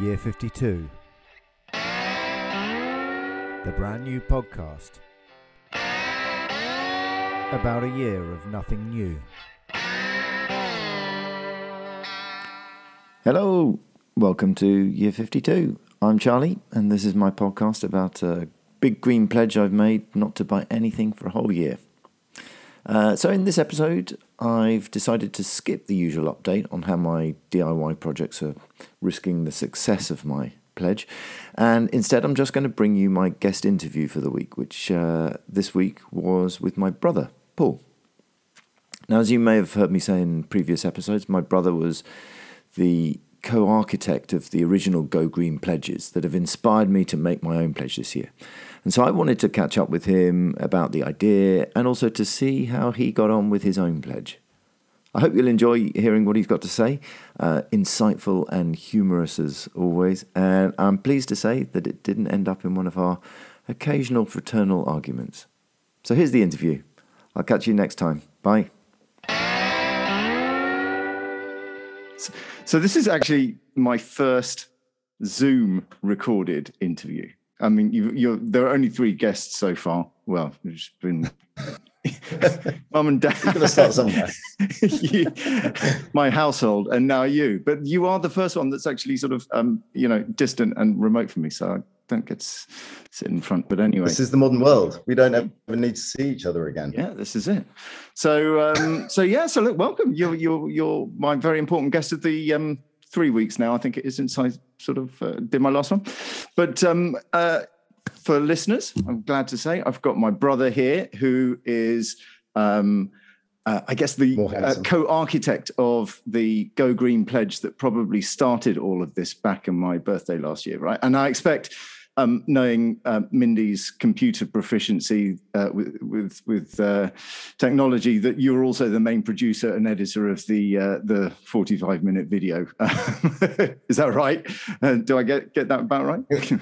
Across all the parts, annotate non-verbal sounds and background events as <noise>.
Year 52. The brand new podcast. About a year of nothing new. Hello, welcome to Year 52. I'm Charlie, and this is my podcast about a big green pledge I've made not to buy anything for a whole year. Uh, so, in this episode, I've decided to skip the usual update on how my DIY projects are risking the success of my pledge, and instead, I'm just going to bring you my guest interview for the week, which uh, this week was with my brother, Paul. Now, as you may have heard me say in previous episodes, my brother was the co architect of the original Go Green pledges that have inspired me to make my own pledge this year. And so I wanted to catch up with him about the idea and also to see how he got on with his own pledge. I hope you'll enjoy hearing what he's got to say. Uh, insightful and humorous as always. And I'm pleased to say that it didn't end up in one of our occasional fraternal arguments. So here's the interview. I'll catch you next time. Bye. So this is actually my first Zoom recorded interview. I mean, you, there are only three guests so far. Well, there's been <laughs> mum and dad. You're going to start somewhere. <laughs> you, my household, and now you. But you are the first one that's actually sort of, um, you know, distant and remote from me. So I don't get to sit in front. But anyway, this is the modern world. We don't ever need to see each other again. Yeah, this is it. So, um, so yeah. So look, welcome. You're you're you're my very important guest of the um, three weeks now. I think it is since I sort of uh, did my last one. But um, uh, for listeners, I'm glad to say I've got my brother here who is. Um, uh, I guess the uh, co-architect of the Go Green pledge that probably started all of this back on my birthday last year, right? And I expect um, knowing uh, Mindy's computer proficiency uh, with with, with uh, technology, that you're also the main producer and editor of the uh, the 45 minute video. <laughs> is that right? Uh, do I get get that about right? <laughs>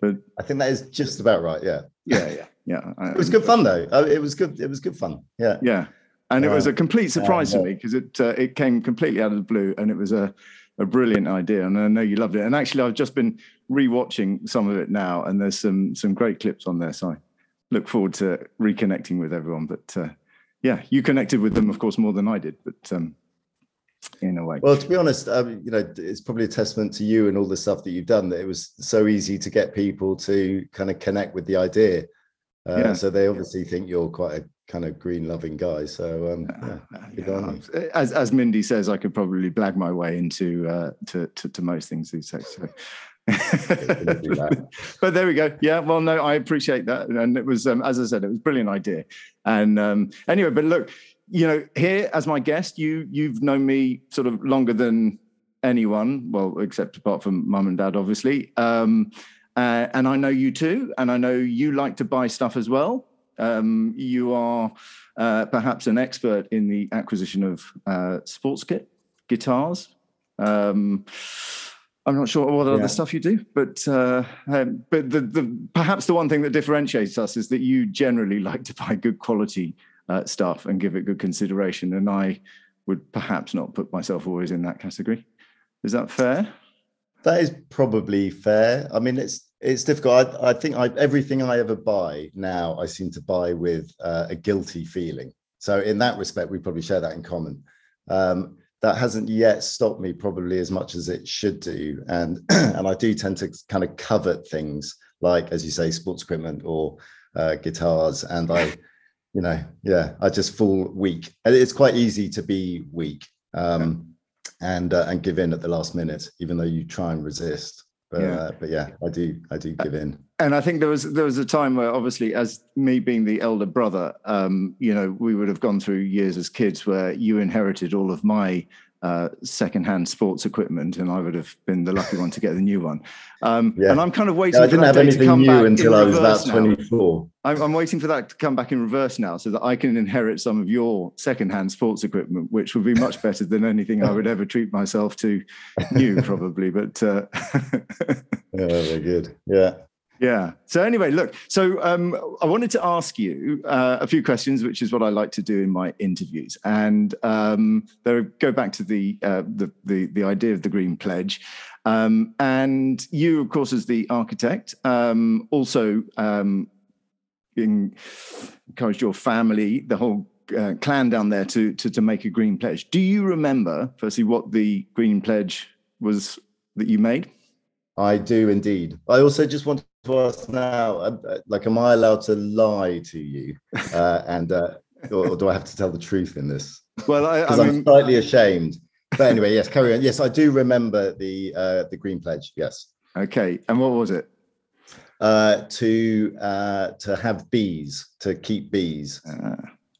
but I think that is just about right. Yeah. Yeah. Yeah. Yeah. it was good fun though. Uh, it was good. It was good fun. Yeah. Yeah. And it was a complete surprise to me because it it came completely out of the blue, and it was a a brilliant idea, and I know you loved it. And actually, I've just been rewatching some of it now, and there's some some great clips on there. So I look forward to reconnecting with everyone. But uh, yeah, you connected with them, of course, more than I did. But um, in a way, well, to be honest, um, you know, it's probably a testament to you and all the stuff that you've done that it was so easy to get people to kind of connect with the idea. Uh, yeah. So they obviously think you're quite a kind of green loving guy. So um, yeah, yeah, as as Mindy says, I could probably blag my way into uh, to, to, to most things these days. So. <laughs> but there we go. Yeah, well, no, I appreciate that, and it was, um, as I said, it was a brilliant idea. And um, anyway, but look, you know, here as my guest, you you've known me sort of longer than anyone, well, except apart from mum and dad, obviously. Um, uh, and I know you too, and I know you like to buy stuff as well. Um, you are uh, perhaps an expert in the acquisition of uh, sports kit, guitars. Um, I'm not sure what other stuff you do, but uh, um, but the, the perhaps the one thing that differentiates us is that you generally like to buy good quality uh, stuff and give it good consideration, and I would perhaps not put myself always in that category. Is that fair? That is probably fair. I mean, it's it's difficult. I, I think I, everything I ever buy now, I seem to buy with uh, a guilty feeling. So in that respect, we probably share that in common. Um, that hasn't yet stopped me probably as much as it should do, and <clears throat> and I do tend to kind of covet things like, as you say, sports equipment or uh, guitars, and I, you know, yeah, I just fall weak. And it's quite easy to be weak. Um, and uh, and give in at the last minute, even though you try and resist. But yeah. Uh, but yeah, I do I do give in. And I think there was there was a time where obviously, as me being the elder brother, um, you know, we would have gone through years as kids where you inherited all of my uh, secondhand sports equipment, and I would have been the lucky one to get the new one. Um, yeah. And I'm kind of waiting. I didn't have anything new until I was about 24. I'm, I'm, waiting for that to come back in reverse now, so that I can inherit some of your secondhand sports equipment, which would be much better than anything I would ever treat myself to new, probably. But uh... <laughs> yeah, very good. Yeah. Yeah. So anyway, look. So um, I wanted to ask you uh, a few questions, which is what I like to do in my interviews, and um, they go back to the, uh, the, the the idea of the Green Pledge. Um, and you, of course, as the architect, um, also um, encouraged your family, the whole uh, clan down there, to, to to make a Green Pledge. Do you remember, firstly, what the Green Pledge was that you made? I do indeed. I also just want to ask now, uh, uh, like, am I allowed to lie to you? <laughs> Uh, and uh, or, or, do I have to tell the truth in this? Well, I, I am slightly ashamed. But anyway, yes, carry on. Yes, I do remember the uh, the Green Pledge. Yes. Okay, and what was it? Uh, to uh, to have bees, to keep bees. Uh,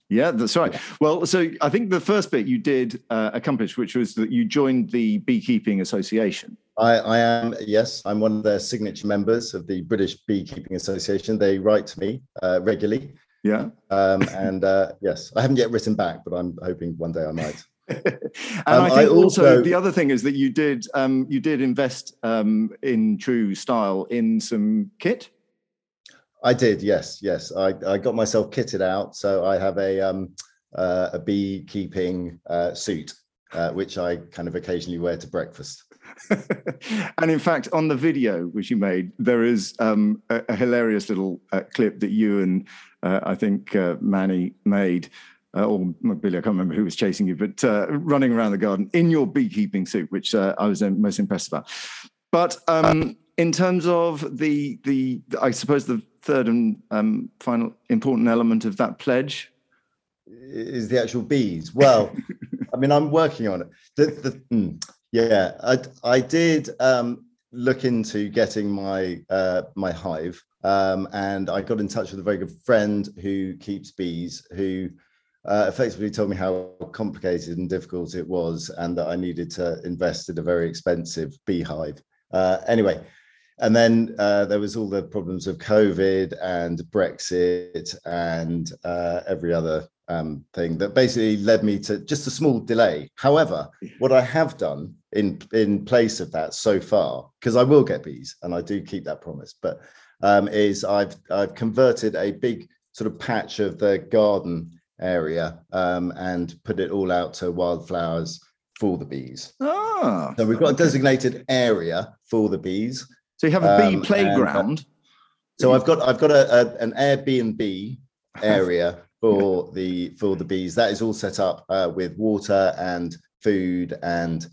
yeah, that's right. Well, so I think the first bit you did uh, accomplish, which was that you joined the Beekeeping Association. I, I, am, yes, I'm one of their signature members of the British Beekeeping Association. They write to me uh, regularly. Yeah. Um, and uh, yes, I haven't yet written back, but I'm hoping one day I might. <laughs> and um, I think I also, also, the other thing is that you did um, you did invest um, in true style in some kit. I did, yes, yes. I, I got myself kitted out, so I have a um, uh, a beekeeping uh, suit, uh, which I kind of occasionally wear to breakfast. <laughs> and in fact, on the video which you made, there is um, a, a, hilarious little uh, clip that you and uh, I think uh, Manny made. or Billy, I can't remember who was chasing you, but running around the garden in your beekeeping suit, which I was most impressed about. But um, in terms of the the, I suppose the third and um, final important element of that pledge is the actual bees. Well, <laughs> I mean, I'm working on it. The, the, mm, yeah, I, I did um, look into getting my uh, my hive, um, and I got in touch with a very good friend who keeps bees, who uh, effectively told me how complicated and difficult it was, and that I needed to invest in a very expensive beehive. Uh, anyway, and then uh, there was all the problems of COVID and Brexit and uh, every other um, thing that basically led me to just a small delay. However, what I have done in in place of that so far, because I will get bees and I do keep that promise, but um, is I've I've converted a big sort of patch of the garden area um, and put it all out to wildflowers for the bees. Ah, so we've got okay. a designated area for the bees. So you have a bee um, playground. And, uh, so I've got I've got a, a an Airbnb area for the for the bees. That is all set up uh, with water and food and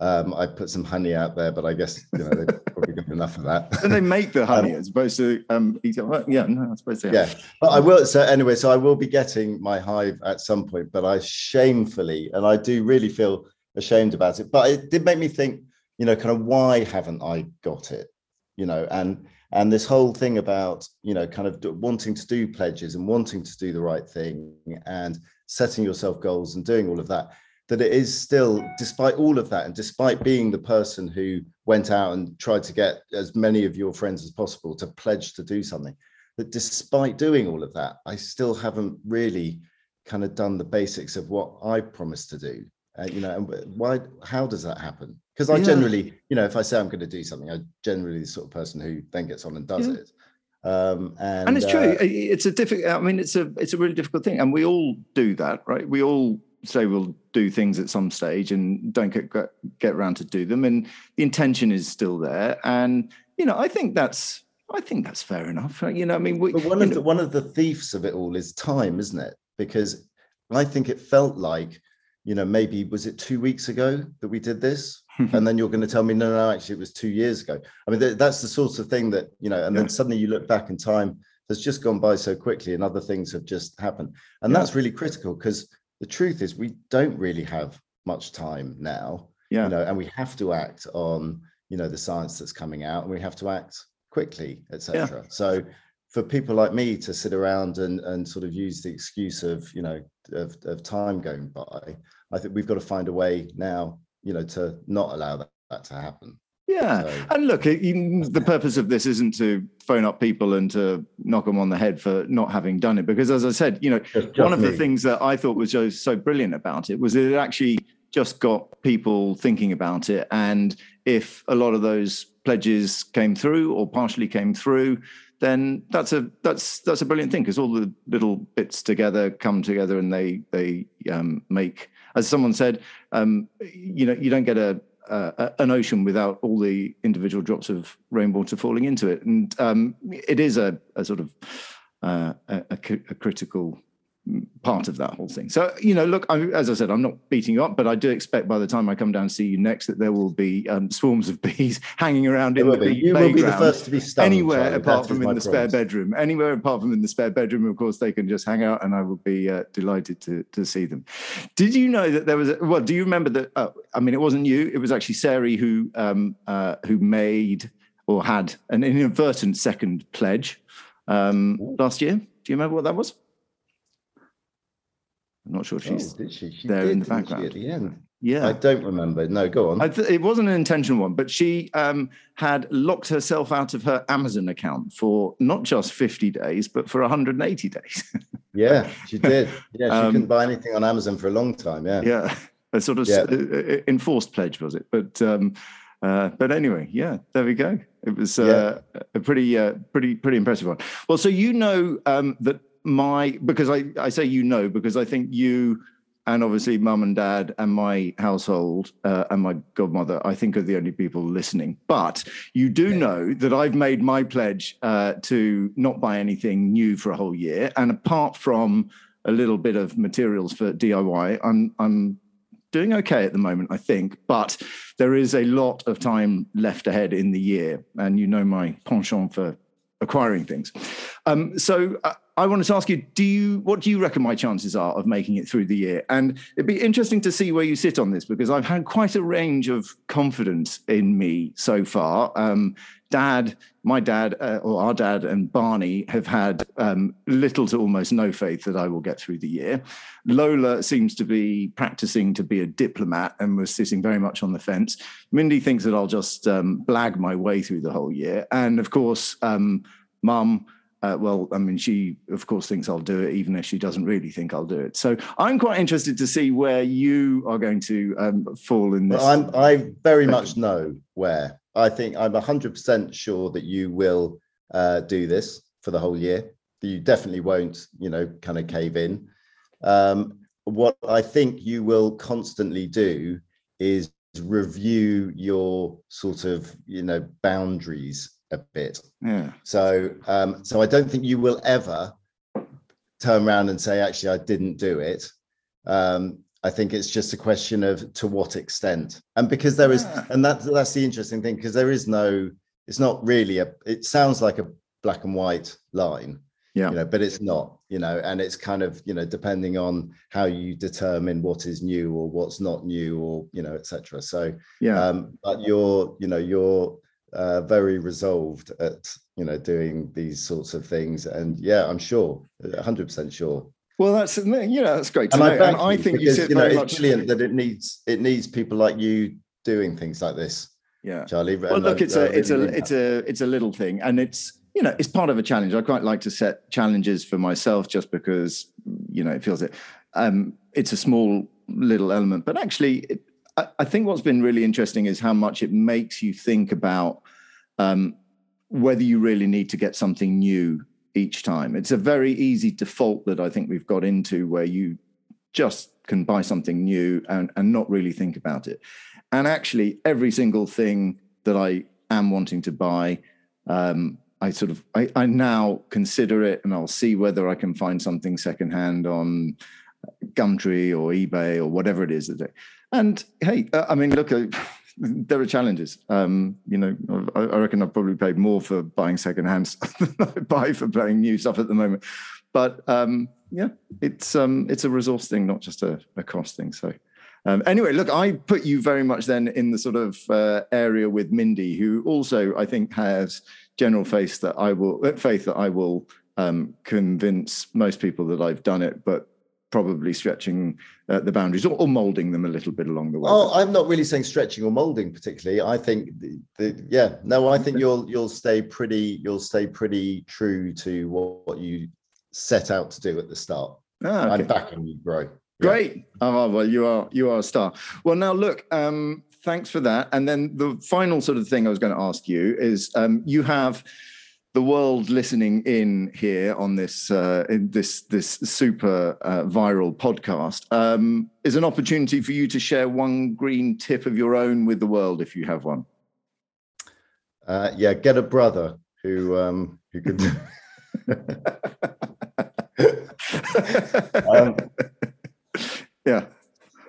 um, I put some honey out there, but I guess you know they've probably got enough of that. and they make the honey um, as opposed to um, eat it. Well, yeah, no, I suppose they. Yeah, but I will. So anyway, so I will be getting my hive at some point, but I shamefully, and I do really feel ashamed about it. But it did make me think, you know, kind of why haven't I got it? You know, and and this whole thing about you know kind of wanting to do pledges and wanting to do the right thing and setting yourself goals and doing all of that that it is still despite all of that and despite being the person who went out and tried to get as many of your friends as possible to pledge to do something that despite doing all of that i still haven't really kind of done the basics of what i promised to do uh, you know and why how does that happen because I yeah. generally, you know, if I say I'm going to do something, I generally the sort of person who then gets on and does yeah. it. Um, and, and it's true. Uh, it's a difficult. I mean, it's a it's a really difficult thing, and we all do that, right? We all say we'll do things at some stage and don't get get around to do them, and the intention is still there. And you know, I think that's I think that's fair enough. You know, I mean, we, but one of know, the one of the thieves of it all is time, isn't it? Because I think it felt like you know, maybe was it two weeks ago that we did this? <laughs> and then you're going to tell me, no, no, actually, it was two years ago. I mean, th- that's the sort of thing that, you know, and yeah. then suddenly you look back in time has just gone by so quickly and other things have just happened. And yeah. that's really critical because the truth is we don't really have much time now. Yeah. You know, and we have to act on, you know, the science that's coming out and we have to act quickly, etc. Yeah. So for people like me to sit around and and sort of use the excuse of you know of, of time going by i think we've got to find a way now you know to not allow that, that to happen yeah so, and look it, the purpose of this isn't to phone up people and to knock them on the head for not having done it because as i said you know one of me. the things that i thought was just so brilliant about it was it actually just got people thinking about it. And if a lot of those pledges came through or partially came through, then that's a that's that's a brilliant thing because all the little bits together come together and they they um, make, as someone said, um, you know, you don't get a, a, an ocean without all the individual drops of rainwater falling into it, and um, it is a, a sort of uh, a, a, critical part of that whole thing. So, you know, look, I, as I said, I'm not beating you up, but I do expect by the time I come down to see you next that there will be um, swarms of <laughs> bees hanging around in the be. You will be the first to be stung, anywhere Charlie. apart That from in the spare bedroom. Anywhere apart from in the spare bedroom, of course, they can just hang out, and I will be uh, delighted to to see them. Did you know that there was? A, well, do you remember that? Uh, I mean, it wasn't you. It was actually Sari who um, uh, who made or had an inadvertent second pledge um, last year. Do you remember what that was? I'm not sure if Oh, she's did she? She there did, in the background. at the end. yeah. I don't remember. No, go on. I th- it wasn't an intentional one, but she um, had locked herself out of her Amazon account for not just 50 days, but for 180 days. <laughs> yeah, she did. Yeah, she Um, couldn't buy anything on Amazon for a long time. Yeah. yeah, a sort of Yeah. s- uh, uh, enforced pledge, was it? But um, uh, but anyway, yeah, there we go. It was uh, a pretty uh, pretty pretty impressive one. Well, so you know um, that my because I I say you know because I think you and obviously mum and dad and my household uh, and my godmother I think are the only people listening. But you do know that I've made my pledge uh, to not buy anything new for a whole year, and apart from a little bit of materials for DIY, I'm I'm doing okay at the moment, I think, but there is a lot of time left ahead in the year. And you know my penchant for acquiring things. Um, so uh, I wanted to ask you, do you what do you reckon my chances are of making it through the year? And it'd be interesting to see where you sit on this because I've had quite a range of confidence in me so far. Um, dad, my dad, uh, or our dad, and Barney have had um, little to almost no faith that I will get through the year. Lola seems to be practicing to be a diplomat and was sitting very much on the fence. Mindy thinks that I'll just um, blag my way through the whole year. And of course, um, mum, uh, well, I mean, she of course thinks I'll do it, even if she doesn't really think I'll do it. So I'm quite interested to see where you are going to um, fall in this. Well, I very much know where. I think I'm 100% sure that you will uh, do this for the whole year. You definitely won't, you know, kind of cave in. Um, what I think you will constantly do is review your sort of, you know, boundaries a bit. yeah. So, um, so I don't think you will ever turn around and say, actually, I didn't do it. Um, I think it's just a question of to what extent, and because there is, Yeah. and that's that's the interesting thing because there is no, it's not really a. It sounds like a black and white line, Yeah. you know, but it's not, you know, and it's kind of, you know, depending on how you determine what is new or what's not new or you know, etc. So, Yeah. um, but you're you know you're uh, very resolved at you know doing these sorts of things and yeah i'm sure 100% sure well, that's you know that's great to and i, and I you think you because, sit you know very it's much. brilliant that it needs it needs people like you doing things like this Yeah. charlie Well, look, I- it's I a it's a really mean it's that. a it's a little thing, and it's you know it's part of a challenge. I quite like to set challenges for myself just because you know it feels it. Um, it's a small little element, but actually, it, I, think what's been really interesting is how much it makes you think about um, whether you really need to get something new each time. It's a very easy default that I think we've got into where you just can buy something new and, and not really think about it. And actually, every single thing that I am wanting to buy, um, I sort of I, I now consider it, and I'll see whether I can find something secondhand on Gumtree or eBay or whatever it is that they. And hey, uh, I mean, look, uh, there are challenges. Um, you know, I, I reckon I've probably paid more for buying secondhand stuff <laughs> than I buy for buying new stuff at the moment. But um, yeah, it's um, it's a resource thing, not just a, a cost thing. So. Um, anyway, look, I put you very much then in the sort of uh, area with Mindy, who also I think has general faith that I will uh, faith that I will um, convince most people that I've done it, but probably stretching uh, the boundaries or, or molding them a little bit along the way. Oh, I'm not really saying stretching or molding particularly. I think the, the yeah, no, I think you'll you'll stay pretty you'll stay pretty true to what, what you set out to do at the start. Ah, okay. I'm backing you, bro. Great. Oh well, you are you are a star. Well, now look. Um, thanks for that. And then the final sort of thing I was going to ask you is um, you have the world listening in here on this uh, in this this super uh, viral podcast um, is an opportunity for you to share one green tip of your own with the world if you have one. Uh, yeah, get a brother who um, who could. <laughs> um, yeah.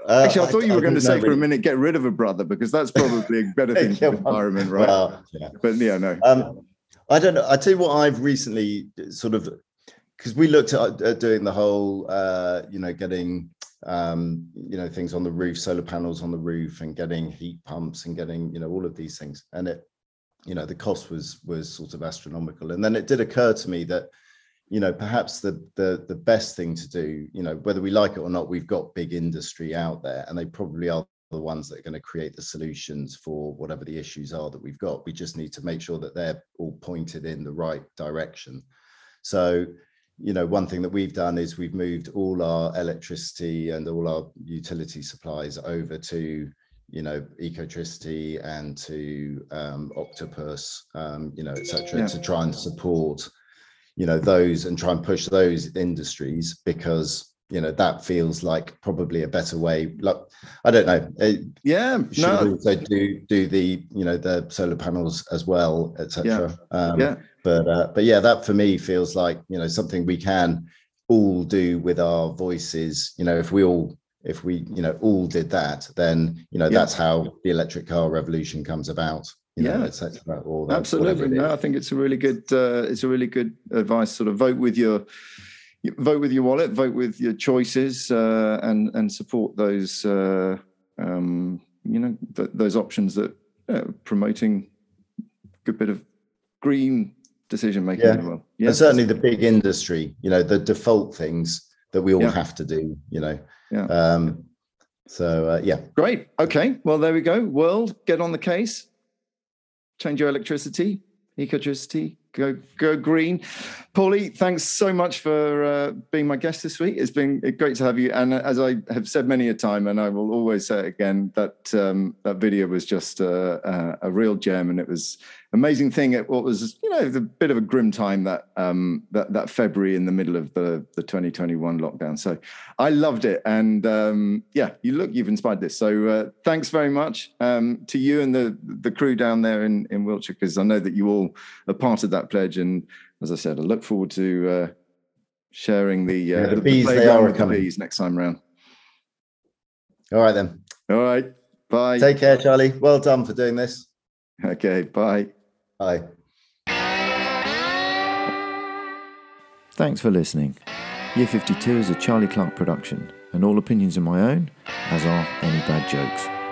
Uh, Actually, I thought I, you were I going to say for a minute, get rid of a brother because that's probably a better <laughs> thing for the environment, right? Well, yeah. But yeah, no. Um, I don't know. I tell you what, I've recently sort of because we looked at, at, doing the whole, uh, you know, getting um, you know things on the roof, solar panels on the roof, and getting heat pumps and getting you know all of these things, and it, you know, the cost was was sort of astronomical. And then it did occur to me that you know perhaps the the the best thing to do you know whether we like it or not we've got big industry out there and they probably are the ones that are going to create the solutions for whatever the issues are that we've got we just need to make sure that they're all pointed in the right direction so you know one thing that we've done is we've moved all our electricity and all our utility supplies over to you know ecotricity and to um, octopus um, you know etc yeah. to try and support you know those and try and push those industries because you know that feels like probably a better way like i don't know it yeah should no. also do do the you know the solar panels as well etc yeah. Um, yeah but uh, but yeah that for me feels like you know something we can all do with our voices you know if we all if we you know all did that then you know yeah. that's how the electric car revolution comes about you know, yeah, all that, absolutely. No, I think it's a really good. Uh, it's a really good advice. Sort of vote with your vote with your wallet, vote with your choices, uh, and and support those. Uh, um, you know, th- those options that uh, promoting a good bit of green decision making. Yeah, well. yeah. And certainly the big industry. You know, the default things that we all yeah. have to do. You know. Yeah. Um, so uh, yeah. Great. Okay. Well, there we go. World, get on the case change your electricity, ecotricity, go go green. Paulie, thanks so much for uh, being my guest this week. It's been great to have you. And as I have said many a time, and I will always say it again, that um, that video was just a, a, a, real gem, and it was amazing thing at what was you know a bit of a grim time that um, that that February in the middle of the the 2021 lockdown. So I loved it, and um, yeah, you look you've inspired this. So uh, thanks very much um, to you and the the crew down there in in Wiltshire because I know that you all are part of that pledge, and as I said, I look forward to uh, sharing the, uh, yeah, the bees the they are coming. bees next time around. All right then. All right. Bye. Take care, Charlie. Well done for doing this. Okay. Bye. Bye. Thanks for listening. Year 52 is a Charlie Clark production, and all opinions are my own, as are any bad jokes.